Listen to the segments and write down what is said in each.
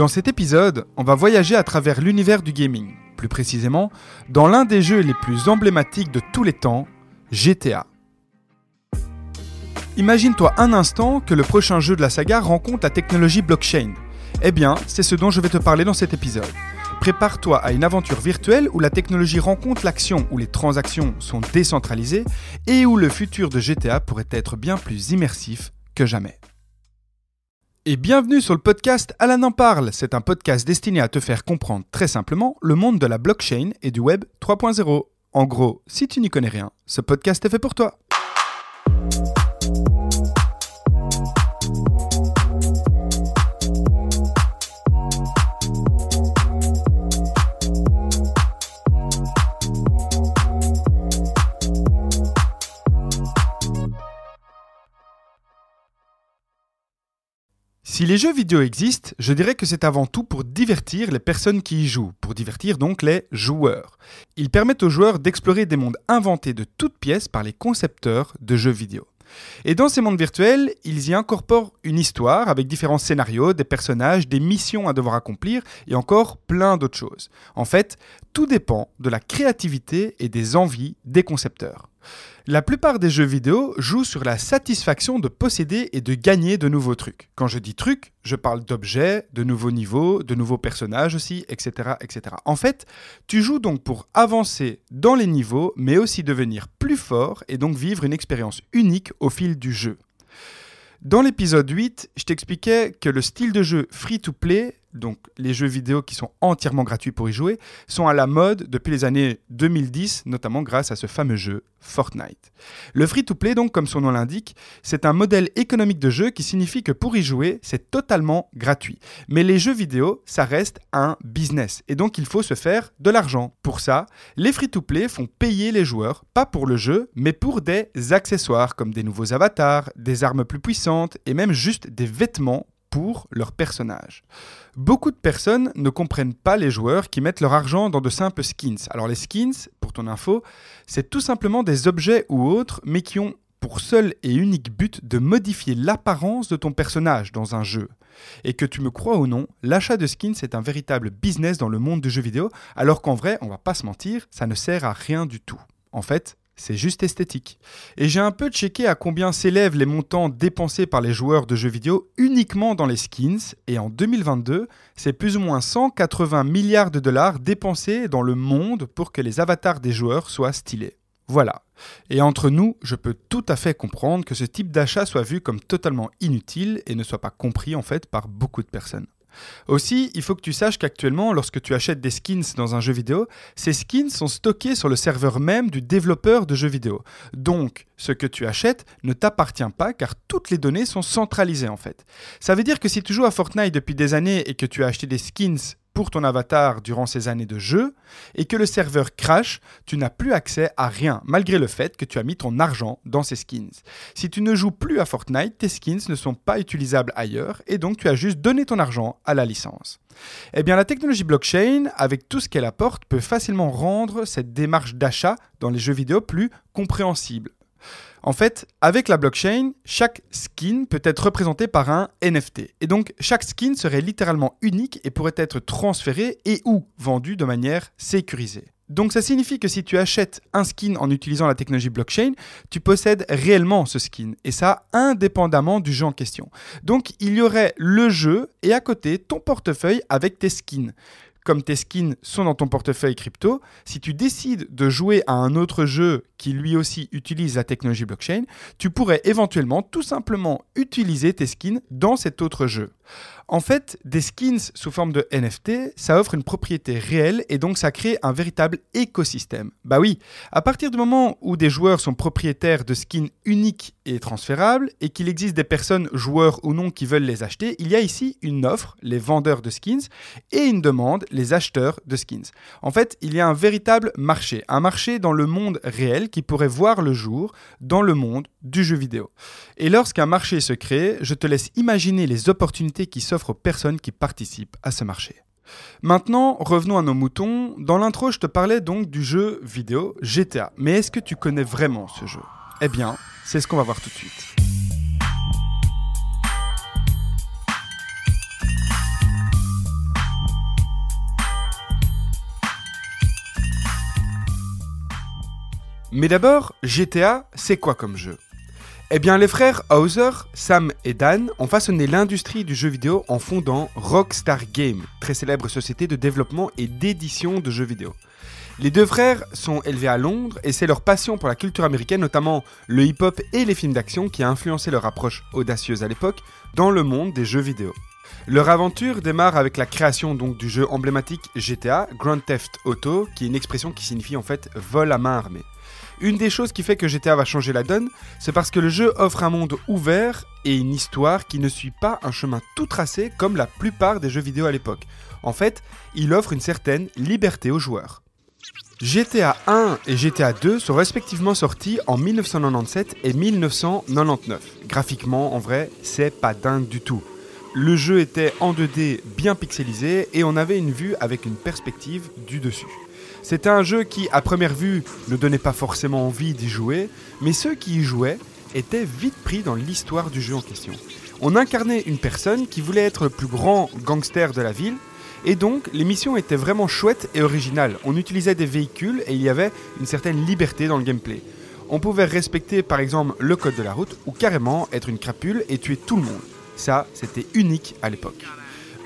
Dans cet épisode, on va voyager à travers l'univers du gaming, plus précisément dans l'un des jeux les plus emblématiques de tous les temps, GTA. Imagine-toi un instant que le prochain jeu de la saga rencontre la technologie blockchain. Eh bien, c'est ce dont je vais te parler dans cet épisode. Prépare-toi à une aventure virtuelle où la technologie rencontre l'action, où les transactions sont décentralisées et où le futur de GTA pourrait être bien plus immersif que jamais. Et bienvenue sur le podcast Alan en parle. C'est un podcast destiné à te faire comprendre très simplement le monde de la blockchain et du web 3.0. En gros, si tu n'y connais rien, ce podcast est fait pour toi. Si les jeux vidéo existent, je dirais que c'est avant tout pour divertir les personnes qui y jouent, pour divertir donc les joueurs. Ils permettent aux joueurs d'explorer des mondes inventés de toutes pièces par les concepteurs de jeux vidéo. Et dans ces mondes virtuels, ils y incorporent une histoire avec différents scénarios, des personnages, des missions à devoir accomplir et encore plein d'autres choses. En fait, tout dépend de la créativité et des envies des concepteurs. La plupart des jeux vidéo jouent sur la satisfaction de posséder et de gagner de nouveaux trucs. Quand je dis trucs, je parle d'objets, de nouveaux niveaux, de nouveaux personnages aussi, etc., etc. En fait, tu joues donc pour avancer dans les niveaux, mais aussi devenir plus fort et donc vivre une expérience unique au fil du jeu. Dans l'épisode 8, je t'expliquais que le style de jeu free-to-play donc les jeux vidéo qui sont entièrement gratuits pour y jouer, sont à la mode depuis les années 2010, notamment grâce à ce fameux jeu Fortnite. Le free-to-play, donc comme son nom l'indique, c'est un modèle économique de jeu qui signifie que pour y jouer, c'est totalement gratuit. Mais les jeux vidéo, ça reste un business, et donc il faut se faire de l'argent. Pour ça, les free-to-play font payer les joueurs, pas pour le jeu, mais pour des accessoires comme des nouveaux avatars, des armes plus puissantes, et même juste des vêtements pour leur personnage. Beaucoup de personnes ne comprennent pas les joueurs qui mettent leur argent dans de simples skins. Alors les skins, pour ton info, c'est tout simplement des objets ou autres, mais qui ont pour seul et unique but de modifier l'apparence de ton personnage dans un jeu. Et que tu me crois ou non, l'achat de skins est un véritable business dans le monde du jeu vidéo, alors qu'en vrai, on va pas se mentir, ça ne sert à rien du tout. En fait, c'est juste esthétique. Et j'ai un peu checké à combien s'élèvent les montants dépensés par les joueurs de jeux vidéo uniquement dans les skins, et en 2022, c'est plus ou moins 180 milliards de dollars dépensés dans le monde pour que les avatars des joueurs soient stylés. Voilà. Et entre nous, je peux tout à fait comprendre que ce type d'achat soit vu comme totalement inutile et ne soit pas compris en fait par beaucoup de personnes. Aussi, il faut que tu saches qu'actuellement, lorsque tu achètes des skins dans un jeu vidéo, ces skins sont stockés sur le serveur même du développeur de jeux vidéo. Donc, ce que tu achètes ne t'appartient pas car toutes les données sont centralisées en fait. Ça veut dire que si tu joues à Fortnite depuis des années et que tu as acheté des skins pour ton avatar durant ces années de jeu et que le serveur crash, tu n'as plus accès à rien malgré le fait que tu as mis ton argent dans ces skins. Si tu ne joues plus à Fortnite, tes skins ne sont pas utilisables ailleurs et donc tu as juste donné ton argent à la licence. Eh bien la technologie blockchain, avec tout ce qu'elle apporte, peut facilement rendre cette démarche d'achat dans les jeux vidéo plus compréhensible. En fait, avec la blockchain, chaque skin peut être représenté par un NFT. Et donc, chaque skin serait littéralement unique et pourrait être transféré et ou vendu de manière sécurisée. Donc ça signifie que si tu achètes un skin en utilisant la technologie blockchain, tu possèdes réellement ce skin, et ça indépendamment du jeu en question. Donc il y aurait le jeu et à côté ton portefeuille avec tes skins comme tes skins sont dans ton portefeuille crypto, si tu décides de jouer à un autre jeu qui lui aussi utilise la technologie blockchain, tu pourrais éventuellement tout simplement utiliser tes skins dans cet autre jeu. En fait, des skins sous forme de NFT, ça offre une propriété réelle et donc ça crée un véritable écosystème. Bah oui, à partir du moment où des joueurs sont propriétaires de skins uniques et transférables et qu'il existe des personnes, joueurs ou non, qui veulent les acheter, il y a ici une offre, les vendeurs de skins, et une demande, les acheteurs de skins. En fait, il y a un véritable marché, un marché dans le monde réel qui pourrait voir le jour dans le monde du jeu vidéo. Et lorsqu'un marché se crée, je te laisse imaginer les opportunités qui s'offrent aux personnes qui participent à ce marché. Maintenant, revenons à nos moutons. Dans l'intro, je te parlais donc du jeu vidéo GTA. Mais est-ce que tu connais vraiment ce jeu? Eh bien, c'est ce qu'on va voir tout de suite. Mais d'abord, GTA, c'est quoi comme jeu? Eh bien, les frères Hauser, Sam et Dan ont façonné l'industrie du jeu vidéo en fondant Rockstar Games, très célèbre société de développement et d'édition de jeux vidéo. Les deux frères sont élevés à Londres et c'est leur passion pour la culture américaine, notamment le hip-hop et les films d'action, qui a influencé leur approche audacieuse à l'époque dans le monde des jeux vidéo. Leur aventure démarre avec la création donc du jeu emblématique GTA, Grand Theft Auto, qui est une expression qui signifie en fait vol à main armée. Une des choses qui fait que GTA va changer la donne, c'est parce que le jeu offre un monde ouvert et une histoire qui ne suit pas un chemin tout tracé comme la plupart des jeux vidéo à l'époque. En fait, il offre une certaine liberté aux joueurs. GTA 1 et GTA 2 sont respectivement sortis en 1997 et 1999. Graphiquement, en vrai, c'est pas dingue du tout. Le jeu était en 2D bien pixelisé et on avait une vue avec une perspective du dessus. C'était un jeu qui, à première vue, ne donnait pas forcément envie d'y jouer, mais ceux qui y jouaient étaient vite pris dans l'histoire du jeu en question. On incarnait une personne qui voulait être le plus grand gangster de la ville, et donc les missions étaient vraiment chouettes et originales. On utilisait des véhicules et il y avait une certaine liberté dans le gameplay. On pouvait respecter par exemple le code de la route ou carrément être une crapule et tuer tout le monde. Ça, c'était unique à l'époque.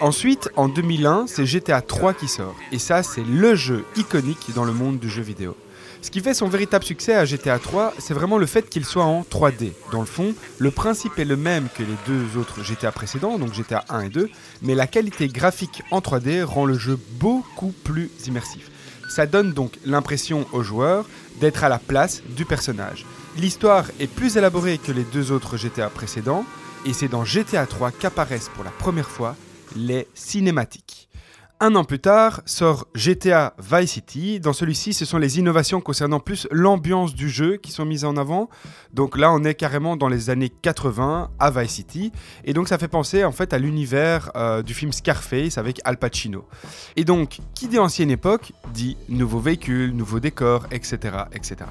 Ensuite, en 2001, c'est GTA 3 qui sort. Et ça, c'est le jeu iconique dans le monde du jeu vidéo. Ce qui fait son véritable succès à GTA 3, c'est vraiment le fait qu'il soit en 3D. Dans le fond, le principe est le même que les deux autres GTA précédents, donc GTA 1 et 2, mais la qualité graphique en 3D rend le jeu beaucoup plus immersif. Ça donne donc l'impression aux joueurs d'être à la place du personnage. L'histoire est plus élaborée que les deux autres GTA précédents, et c'est dans GTA 3 qu'apparaissent pour la première fois les cinématiques. Un an plus tard sort GTA Vice City. Dans celui-ci, ce sont les innovations concernant plus l'ambiance du jeu qui sont mises en avant. Donc là, on est carrément dans les années 80 à Vice City. Et donc ça fait penser en fait à l'univers euh, du film Scarface avec Al Pacino. Et donc, qui dit ancienne époque dit nouveaux véhicules, nouveaux décors, etc. etc.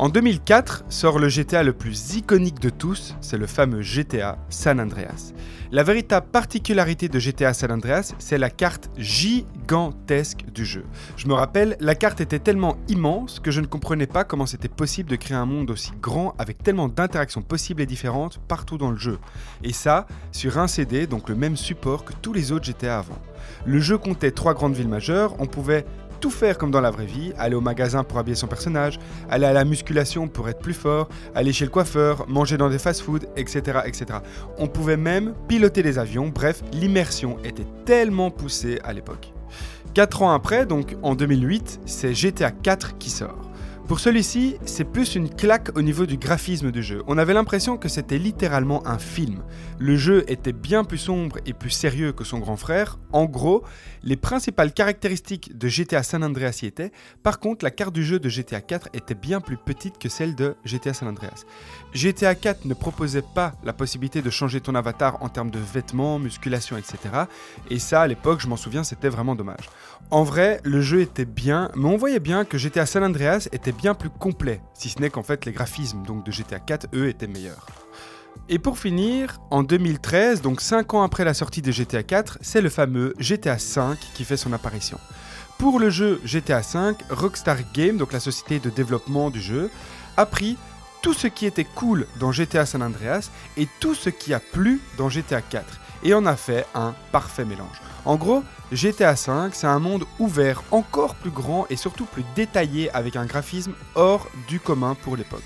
En 2004 sort le GTA le plus iconique de tous, c'est le fameux GTA San Andreas. La véritable particularité de GTA San Andreas, c'est la carte gigantesque du jeu. Je me rappelle, la carte était tellement immense que je ne comprenais pas comment c'était possible de créer un monde aussi grand avec tellement d'interactions possibles et différentes partout dans le jeu. Et ça, sur un CD, donc le même support que tous les autres GTA avant. Le jeu comptait trois grandes villes majeures, on pouvait tout faire comme dans la vraie vie, aller au magasin pour habiller son personnage, aller à la musculation pour être plus fort, aller chez le coiffeur, manger dans des fast-foods, etc., etc. On pouvait même piloter des avions, bref, l'immersion était tellement poussée à l'époque. Quatre ans après, donc en 2008, c'est GTA 4 qui sort. Pour celui-ci, c'est plus une claque au niveau du graphisme du jeu. On avait l'impression que c'était littéralement un film. Le jeu était bien plus sombre et plus sérieux que son grand frère. En gros, les principales caractéristiques de GTA San Andreas y étaient. Par contre, la carte du jeu de GTA 4 était bien plus petite que celle de GTA San Andreas. GTA 4 ne proposait pas la possibilité de changer ton avatar en termes de vêtements, musculation, etc. Et ça, à l'époque, je m'en souviens, c'était vraiment dommage. En vrai, le jeu était bien, mais on voyait bien que GTA San Andreas était bien plus complet, si ce n'est qu'en fait les graphismes donc de GTA 4, eux, étaient meilleurs. Et pour finir, en 2013, donc 5 ans après la sortie de GTA 4, c'est le fameux GTA 5 qui fait son apparition. Pour le jeu GTA 5, Rockstar Games, donc la société de développement du jeu, a pris tout ce qui était cool dans GTA San Andreas et tout ce qui a plu dans GTA 4 et en a fait un parfait mélange. En gros, GTA V, c'est un monde ouvert, encore plus grand et surtout plus détaillé avec un graphisme hors du commun pour l'époque.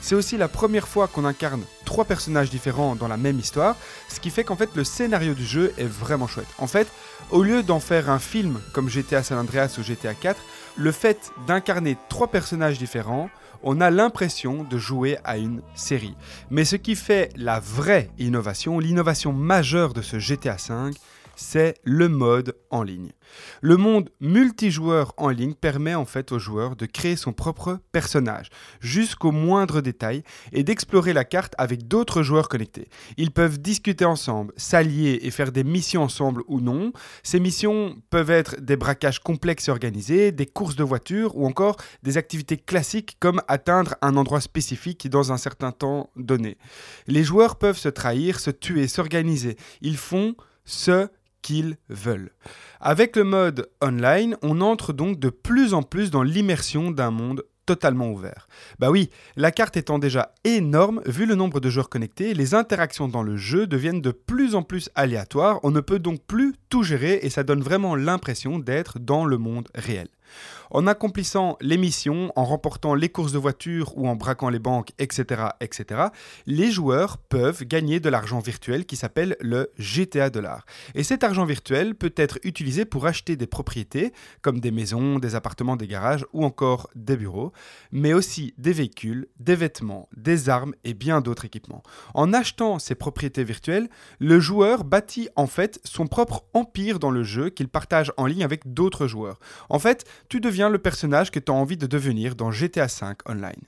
C'est aussi la première fois qu'on incarne trois personnages différents dans la même histoire, ce qui fait qu'en fait le scénario du jeu est vraiment chouette. En fait, au lieu d'en faire un film comme GTA San Andreas ou GTA 4, le fait d'incarner trois personnages différents, on a l'impression de jouer à une série. Mais ce qui fait la vraie innovation, l'innovation majeure de ce GTA V, c'est le mode en ligne. Le monde multijoueur en ligne permet en fait aux joueurs de créer son propre personnage, jusqu'au moindre détail, et d'explorer la carte avec d'autres joueurs connectés. Ils peuvent discuter ensemble, s'allier et faire des missions ensemble ou non. Ces missions peuvent être des braquages complexes et organisés, des courses de voitures ou encore des activités classiques comme atteindre un endroit spécifique dans un certain temps donné. Les joueurs peuvent se trahir, se tuer, s'organiser. Ils font ce qu'ils veulent. Avec le mode online, on entre donc de plus en plus dans l'immersion d'un monde totalement ouvert. Bah oui, la carte étant déjà énorme, vu le nombre de joueurs connectés, les interactions dans le jeu deviennent de plus en plus aléatoires, on ne peut donc plus tout gérer et ça donne vraiment l'impression d'être dans le monde réel. En accomplissant les missions, en remportant les courses de voiture ou en braquant les banques, etc., etc., les joueurs peuvent gagner de l'argent virtuel qui s'appelle le GTA dollar. Et cet argent virtuel peut être utilisé pour acheter des propriétés comme des maisons, des appartements, des garages ou encore des bureaux, mais aussi des véhicules, des vêtements, des armes et bien d'autres équipements. En achetant ces propriétés virtuelles, le joueur bâtit en fait son propre empire dans le jeu qu'il partage en ligne avec d'autres joueurs. En fait, tu deviens le personnage que tu as envie de devenir dans GTA V Online.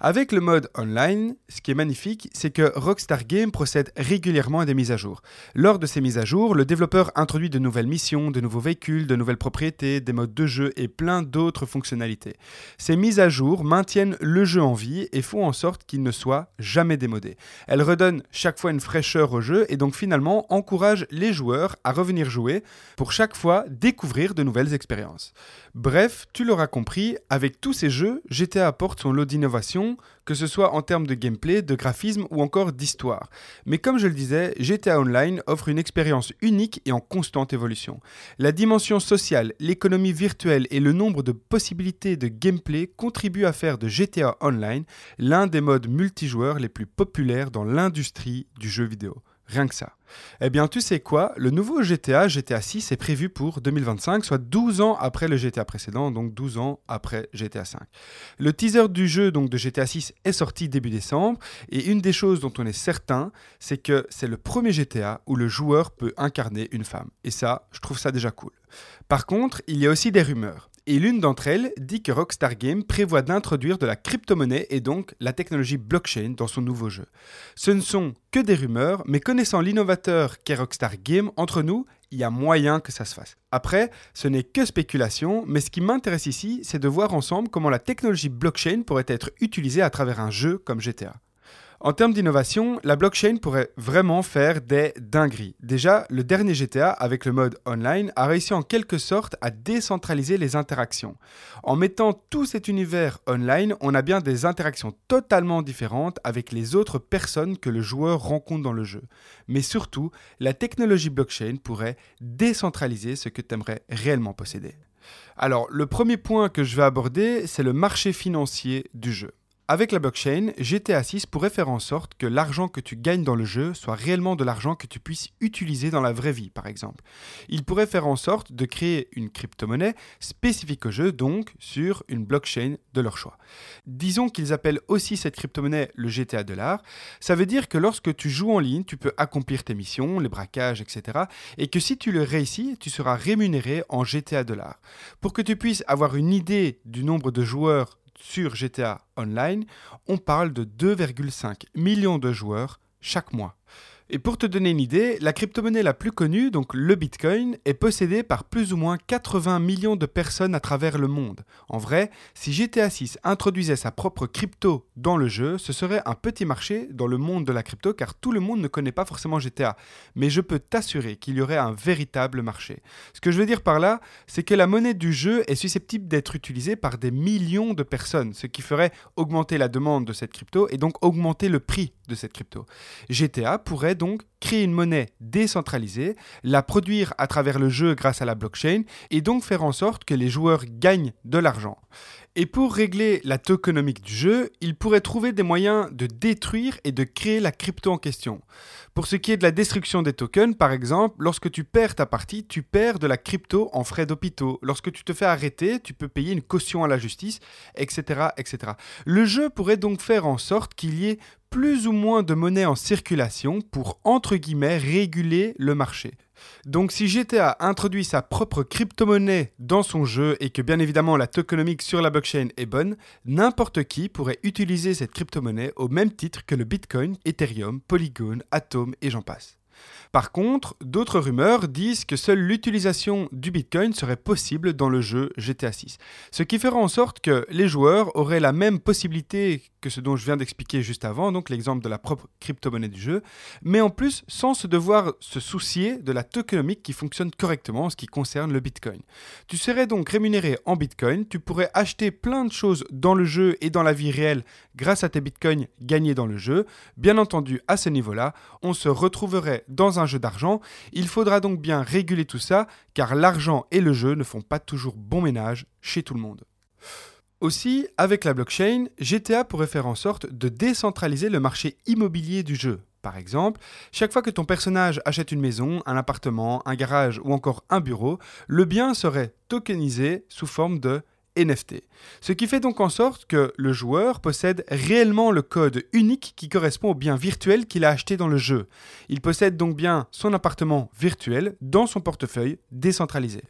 Avec le mode online, ce qui est magnifique, c'est que Rockstar Games procède régulièrement à des mises à jour. Lors de ces mises à jour, le développeur introduit de nouvelles missions, de nouveaux véhicules, de nouvelles propriétés, des modes de jeu et plein d'autres fonctionnalités. Ces mises à jour maintiennent le jeu en vie et font en sorte qu'il ne soit jamais démodé. Elles redonnent chaque fois une fraîcheur au jeu et donc finalement encouragent les joueurs à revenir jouer pour chaque fois découvrir de nouvelles expériences. Bref, tu l'auras compris, avec tous ces jeux, GTA apporte son lot d'innovation, que ce soit en termes de gameplay, de graphisme ou encore d'histoire. Mais comme je le disais, GTA Online offre une expérience unique et en constante évolution. La dimension sociale, l'économie virtuelle et le nombre de possibilités de gameplay contribuent à faire de GTA Online l'un des modes multijoueurs les plus populaires dans l'industrie du jeu vidéo. Rien que ça. Eh bien, tu sais quoi? Le nouveau GTA, GTA 6, est prévu pour 2025, soit 12 ans après le GTA précédent, donc 12 ans après GTA 5. Le teaser du jeu donc de GTA 6 est sorti début décembre, et une des choses dont on est certain, c'est que c'est le premier GTA où le joueur peut incarner une femme. Et ça, je trouve ça déjà cool. Par contre, il y a aussi des rumeurs et l'une d'entre elles dit que Rockstar Games prévoit d'introduire de la crypto-monnaie et donc la technologie blockchain dans son nouveau jeu. Ce ne sont que des rumeurs, mais connaissant l'innovateur qu'est Rockstar Games, entre nous, il y a moyen que ça se fasse. Après, ce n'est que spéculation, mais ce qui m'intéresse ici, c'est de voir ensemble comment la technologie blockchain pourrait être utilisée à travers un jeu comme GTA. En termes d'innovation, la blockchain pourrait vraiment faire des dingueries. Déjà, le dernier GTA, avec le mode online, a réussi en quelque sorte à décentraliser les interactions. En mettant tout cet univers online, on a bien des interactions totalement différentes avec les autres personnes que le joueur rencontre dans le jeu. Mais surtout, la technologie blockchain pourrait décentraliser ce que tu aimerais réellement posséder. Alors, le premier point que je vais aborder, c'est le marché financier du jeu. Avec la blockchain, GTA 6 pourrait faire en sorte que l'argent que tu gagnes dans le jeu soit réellement de l'argent que tu puisses utiliser dans la vraie vie, par exemple. Il pourrait faire en sorte de créer une crypto-monnaie spécifique au jeu, donc sur une blockchain de leur choix. Disons qu'ils appellent aussi cette crypto-monnaie le GTA dollar. Ça veut dire que lorsque tu joues en ligne, tu peux accomplir tes missions, les braquages, etc. Et que si tu le réussis, tu seras rémunéré en GTA dollar. Pour que tu puisses avoir une idée du nombre de joueurs sur GTA Online, on parle de 2,5 millions de joueurs chaque mois. Et pour te donner une idée, la crypto-monnaie la plus connue, donc le Bitcoin, est possédée par plus ou moins 80 millions de personnes à travers le monde. En vrai, si GTA 6 introduisait sa propre crypto dans le jeu, ce serait un petit marché dans le monde de la crypto car tout le monde ne connaît pas forcément GTA. Mais je peux t'assurer qu'il y aurait un véritable marché. Ce que je veux dire par là, c'est que la monnaie du jeu est susceptible d'être utilisée par des millions de personnes, ce qui ferait augmenter la demande de cette crypto et donc augmenter le prix de cette crypto. GTA pourrait donc créer une monnaie décentralisée, la produire à travers le jeu grâce à la blockchain et donc faire en sorte que les joueurs gagnent de l'argent. Et pour régler la tokenomique du jeu, il pourrait trouver des moyens de détruire et de créer la crypto en question. Pour ce qui est de la destruction des tokens, par exemple, lorsque tu perds ta partie, tu perds de la crypto en frais d'hôpitaux. Lorsque tu te fais arrêter, tu peux payer une caution à la justice, etc. etc. Le jeu pourrait donc faire en sorte qu'il y ait plus ou moins de monnaie en circulation pour, entre guillemets, réguler le marché. Donc si GTA introduit sa propre crypto-monnaie dans son jeu et que bien évidemment la tokenomique sur la blockchain est bonne, n'importe qui pourrait utiliser cette crypto-monnaie au même titre que le Bitcoin, Ethereum, Polygon, Atom et j'en passe. Par contre, d'autres rumeurs disent que seule l'utilisation du Bitcoin serait possible dans le jeu GTA 6, ce qui fera en sorte que les joueurs auraient la même possibilité que ce dont je viens d'expliquer juste avant, donc l'exemple de la propre crypto-monnaie du jeu, mais en plus sans se devoir se soucier de la tokenomique qui fonctionne correctement en ce qui concerne le Bitcoin. Tu serais donc rémunéré en Bitcoin, tu pourrais acheter plein de choses dans le jeu et dans la vie réelle grâce à tes Bitcoins gagnés dans le jeu. Bien entendu, à ce niveau-là, on se retrouverait dans un jeu d'argent. Il faudra donc bien réguler tout ça, car l'argent et le jeu ne font pas toujours bon ménage chez tout le monde. Aussi, avec la blockchain, GTA pourrait faire en sorte de décentraliser le marché immobilier du jeu. Par exemple, chaque fois que ton personnage achète une maison, un appartement, un garage ou encore un bureau, le bien serait tokenisé sous forme de NFT. Ce qui fait donc en sorte que le joueur possède réellement le code unique qui correspond au bien virtuel qu'il a acheté dans le jeu. Il possède donc bien son appartement virtuel dans son portefeuille décentralisé.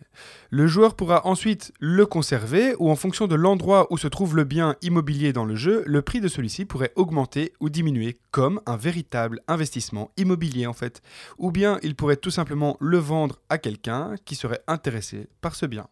Le joueur pourra ensuite le conserver ou en fonction de l'endroit où se trouve le bien immobilier dans le jeu, le prix de celui-ci pourrait augmenter ou diminuer comme un véritable investissement immobilier en fait. Ou bien il pourrait tout simplement le vendre à quelqu'un qui serait intéressé par ce bien.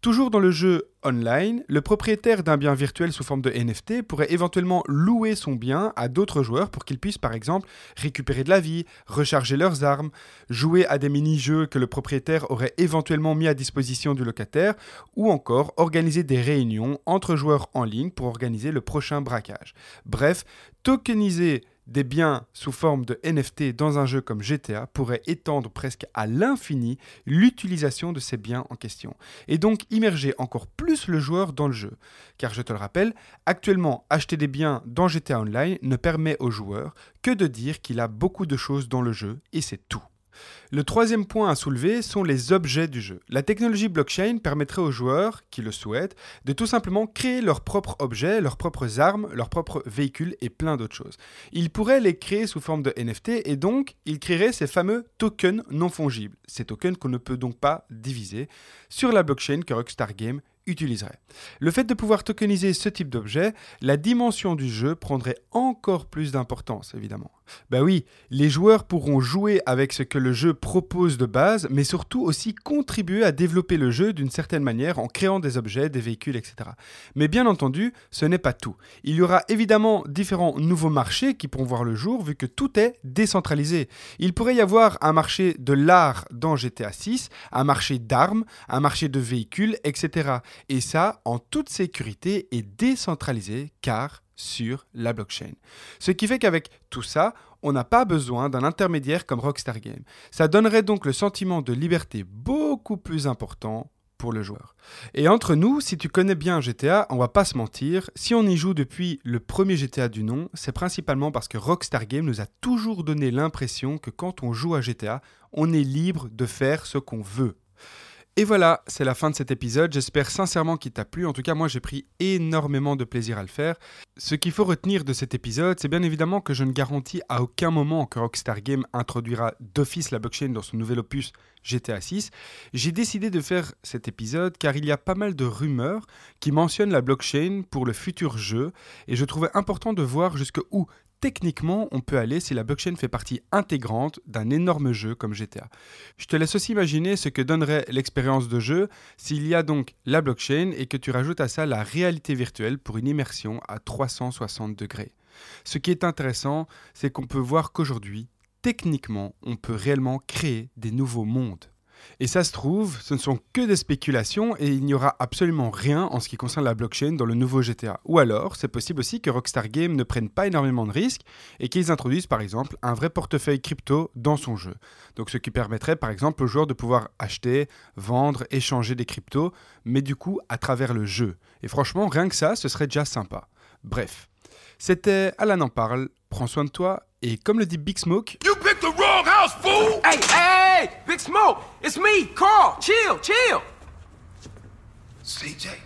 Toujours dans le jeu online, le propriétaire d'un bien virtuel sous forme de NFT pourrait éventuellement louer son bien à d'autres joueurs pour qu'ils puissent par exemple récupérer de la vie, recharger leurs armes, jouer à des mini-jeux que le propriétaire aurait éventuellement mis à disposition du locataire, ou encore organiser des réunions entre joueurs en ligne pour organiser le prochain braquage. Bref, tokeniser des biens sous forme de NFT dans un jeu comme GTA pourraient étendre presque à l'infini l'utilisation de ces biens en question, et donc immerger encore plus le joueur dans le jeu. Car je te le rappelle, actuellement acheter des biens dans GTA Online ne permet au joueur que de dire qu'il a beaucoup de choses dans le jeu, et c'est tout. Le troisième point à soulever sont les objets du jeu. La technologie blockchain permettrait aux joueurs qui le souhaitent de tout simplement créer leurs propres objets, leurs propres armes, leurs propres véhicules et plein d'autres choses. Ils pourraient les créer sous forme de NFT et donc ils créeraient ces fameux tokens non fongibles, ces tokens qu'on ne peut donc pas diviser, sur la blockchain que Rockstar Games utiliserait. Le fait de pouvoir tokeniser ce type d'objet, la dimension du jeu prendrait encore plus d'importance, évidemment. Ben oui, les joueurs pourront jouer avec ce que le jeu propose de base, mais surtout aussi contribuer à développer le jeu d'une certaine manière en créant des objets, des véhicules, etc. Mais bien entendu, ce n'est pas tout. Il y aura évidemment différents nouveaux marchés qui pourront voir le jour vu que tout est décentralisé. Il pourrait y avoir un marché de l'art dans GTA 6, un marché d'armes, un marché de véhicules, etc et ça en toute sécurité et décentralisé car sur la blockchain. Ce qui fait qu'avec tout ça, on n'a pas besoin d'un intermédiaire comme Rockstar Games. Ça donnerait donc le sentiment de liberté beaucoup plus important pour le joueur. Et entre nous, si tu connais bien GTA, on va pas se mentir, si on y joue depuis le premier GTA du nom, c'est principalement parce que Rockstar Games nous a toujours donné l'impression que quand on joue à GTA, on est libre de faire ce qu'on veut. Et voilà, c'est la fin de cet épisode. J'espère sincèrement qu'il t'a plu. En tout cas, moi, j'ai pris énormément de plaisir à le faire. Ce qu'il faut retenir de cet épisode, c'est bien évidemment que je ne garantis à aucun moment que Rockstar Game introduira d'office la blockchain dans son nouvel opus GTA 6. J'ai décidé de faire cet épisode car il y a pas mal de rumeurs qui mentionnent la blockchain pour le futur jeu et je trouvais important de voir jusqu'où techniquement on peut aller si la blockchain fait partie intégrante d'un énorme jeu comme GTA. Je te laisse aussi imaginer ce que donnerait l'expérience de jeu s'il y a donc la blockchain et que tu rajoutes à ça la réalité virtuelle pour une immersion à 360 degrés. Ce qui est intéressant, c'est qu'on peut voir qu'aujourd'hui, techniquement, on peut réellement créer des nouveaux mondes. Et ça se trouve, ce ne sont que des spéculations et il n'y aura absolument rien en ce qui concerne la blockchain dans le nouveau GTA. Ou alors, c'est possible aussi que Rockstar Games ne prenne pas énormément de risques et qu'ils introduisent par exemple un vrai portefeuille crypto dans son jeu. Donc ce qui permettrait par exemple aux joueurs de pouvoir acheter, vendre, échanger des cryptos, mais du coup à travers le jeu. Et franchement, rien que ça, ce serait déjà sympa. Bref. C'était Alan en parle, prends soin de toi et comme le dit Big Smoke... You picked the wrong house, fool! Hey, hey, Big Smoke! It's me, Carl! Chill, chill! CJ.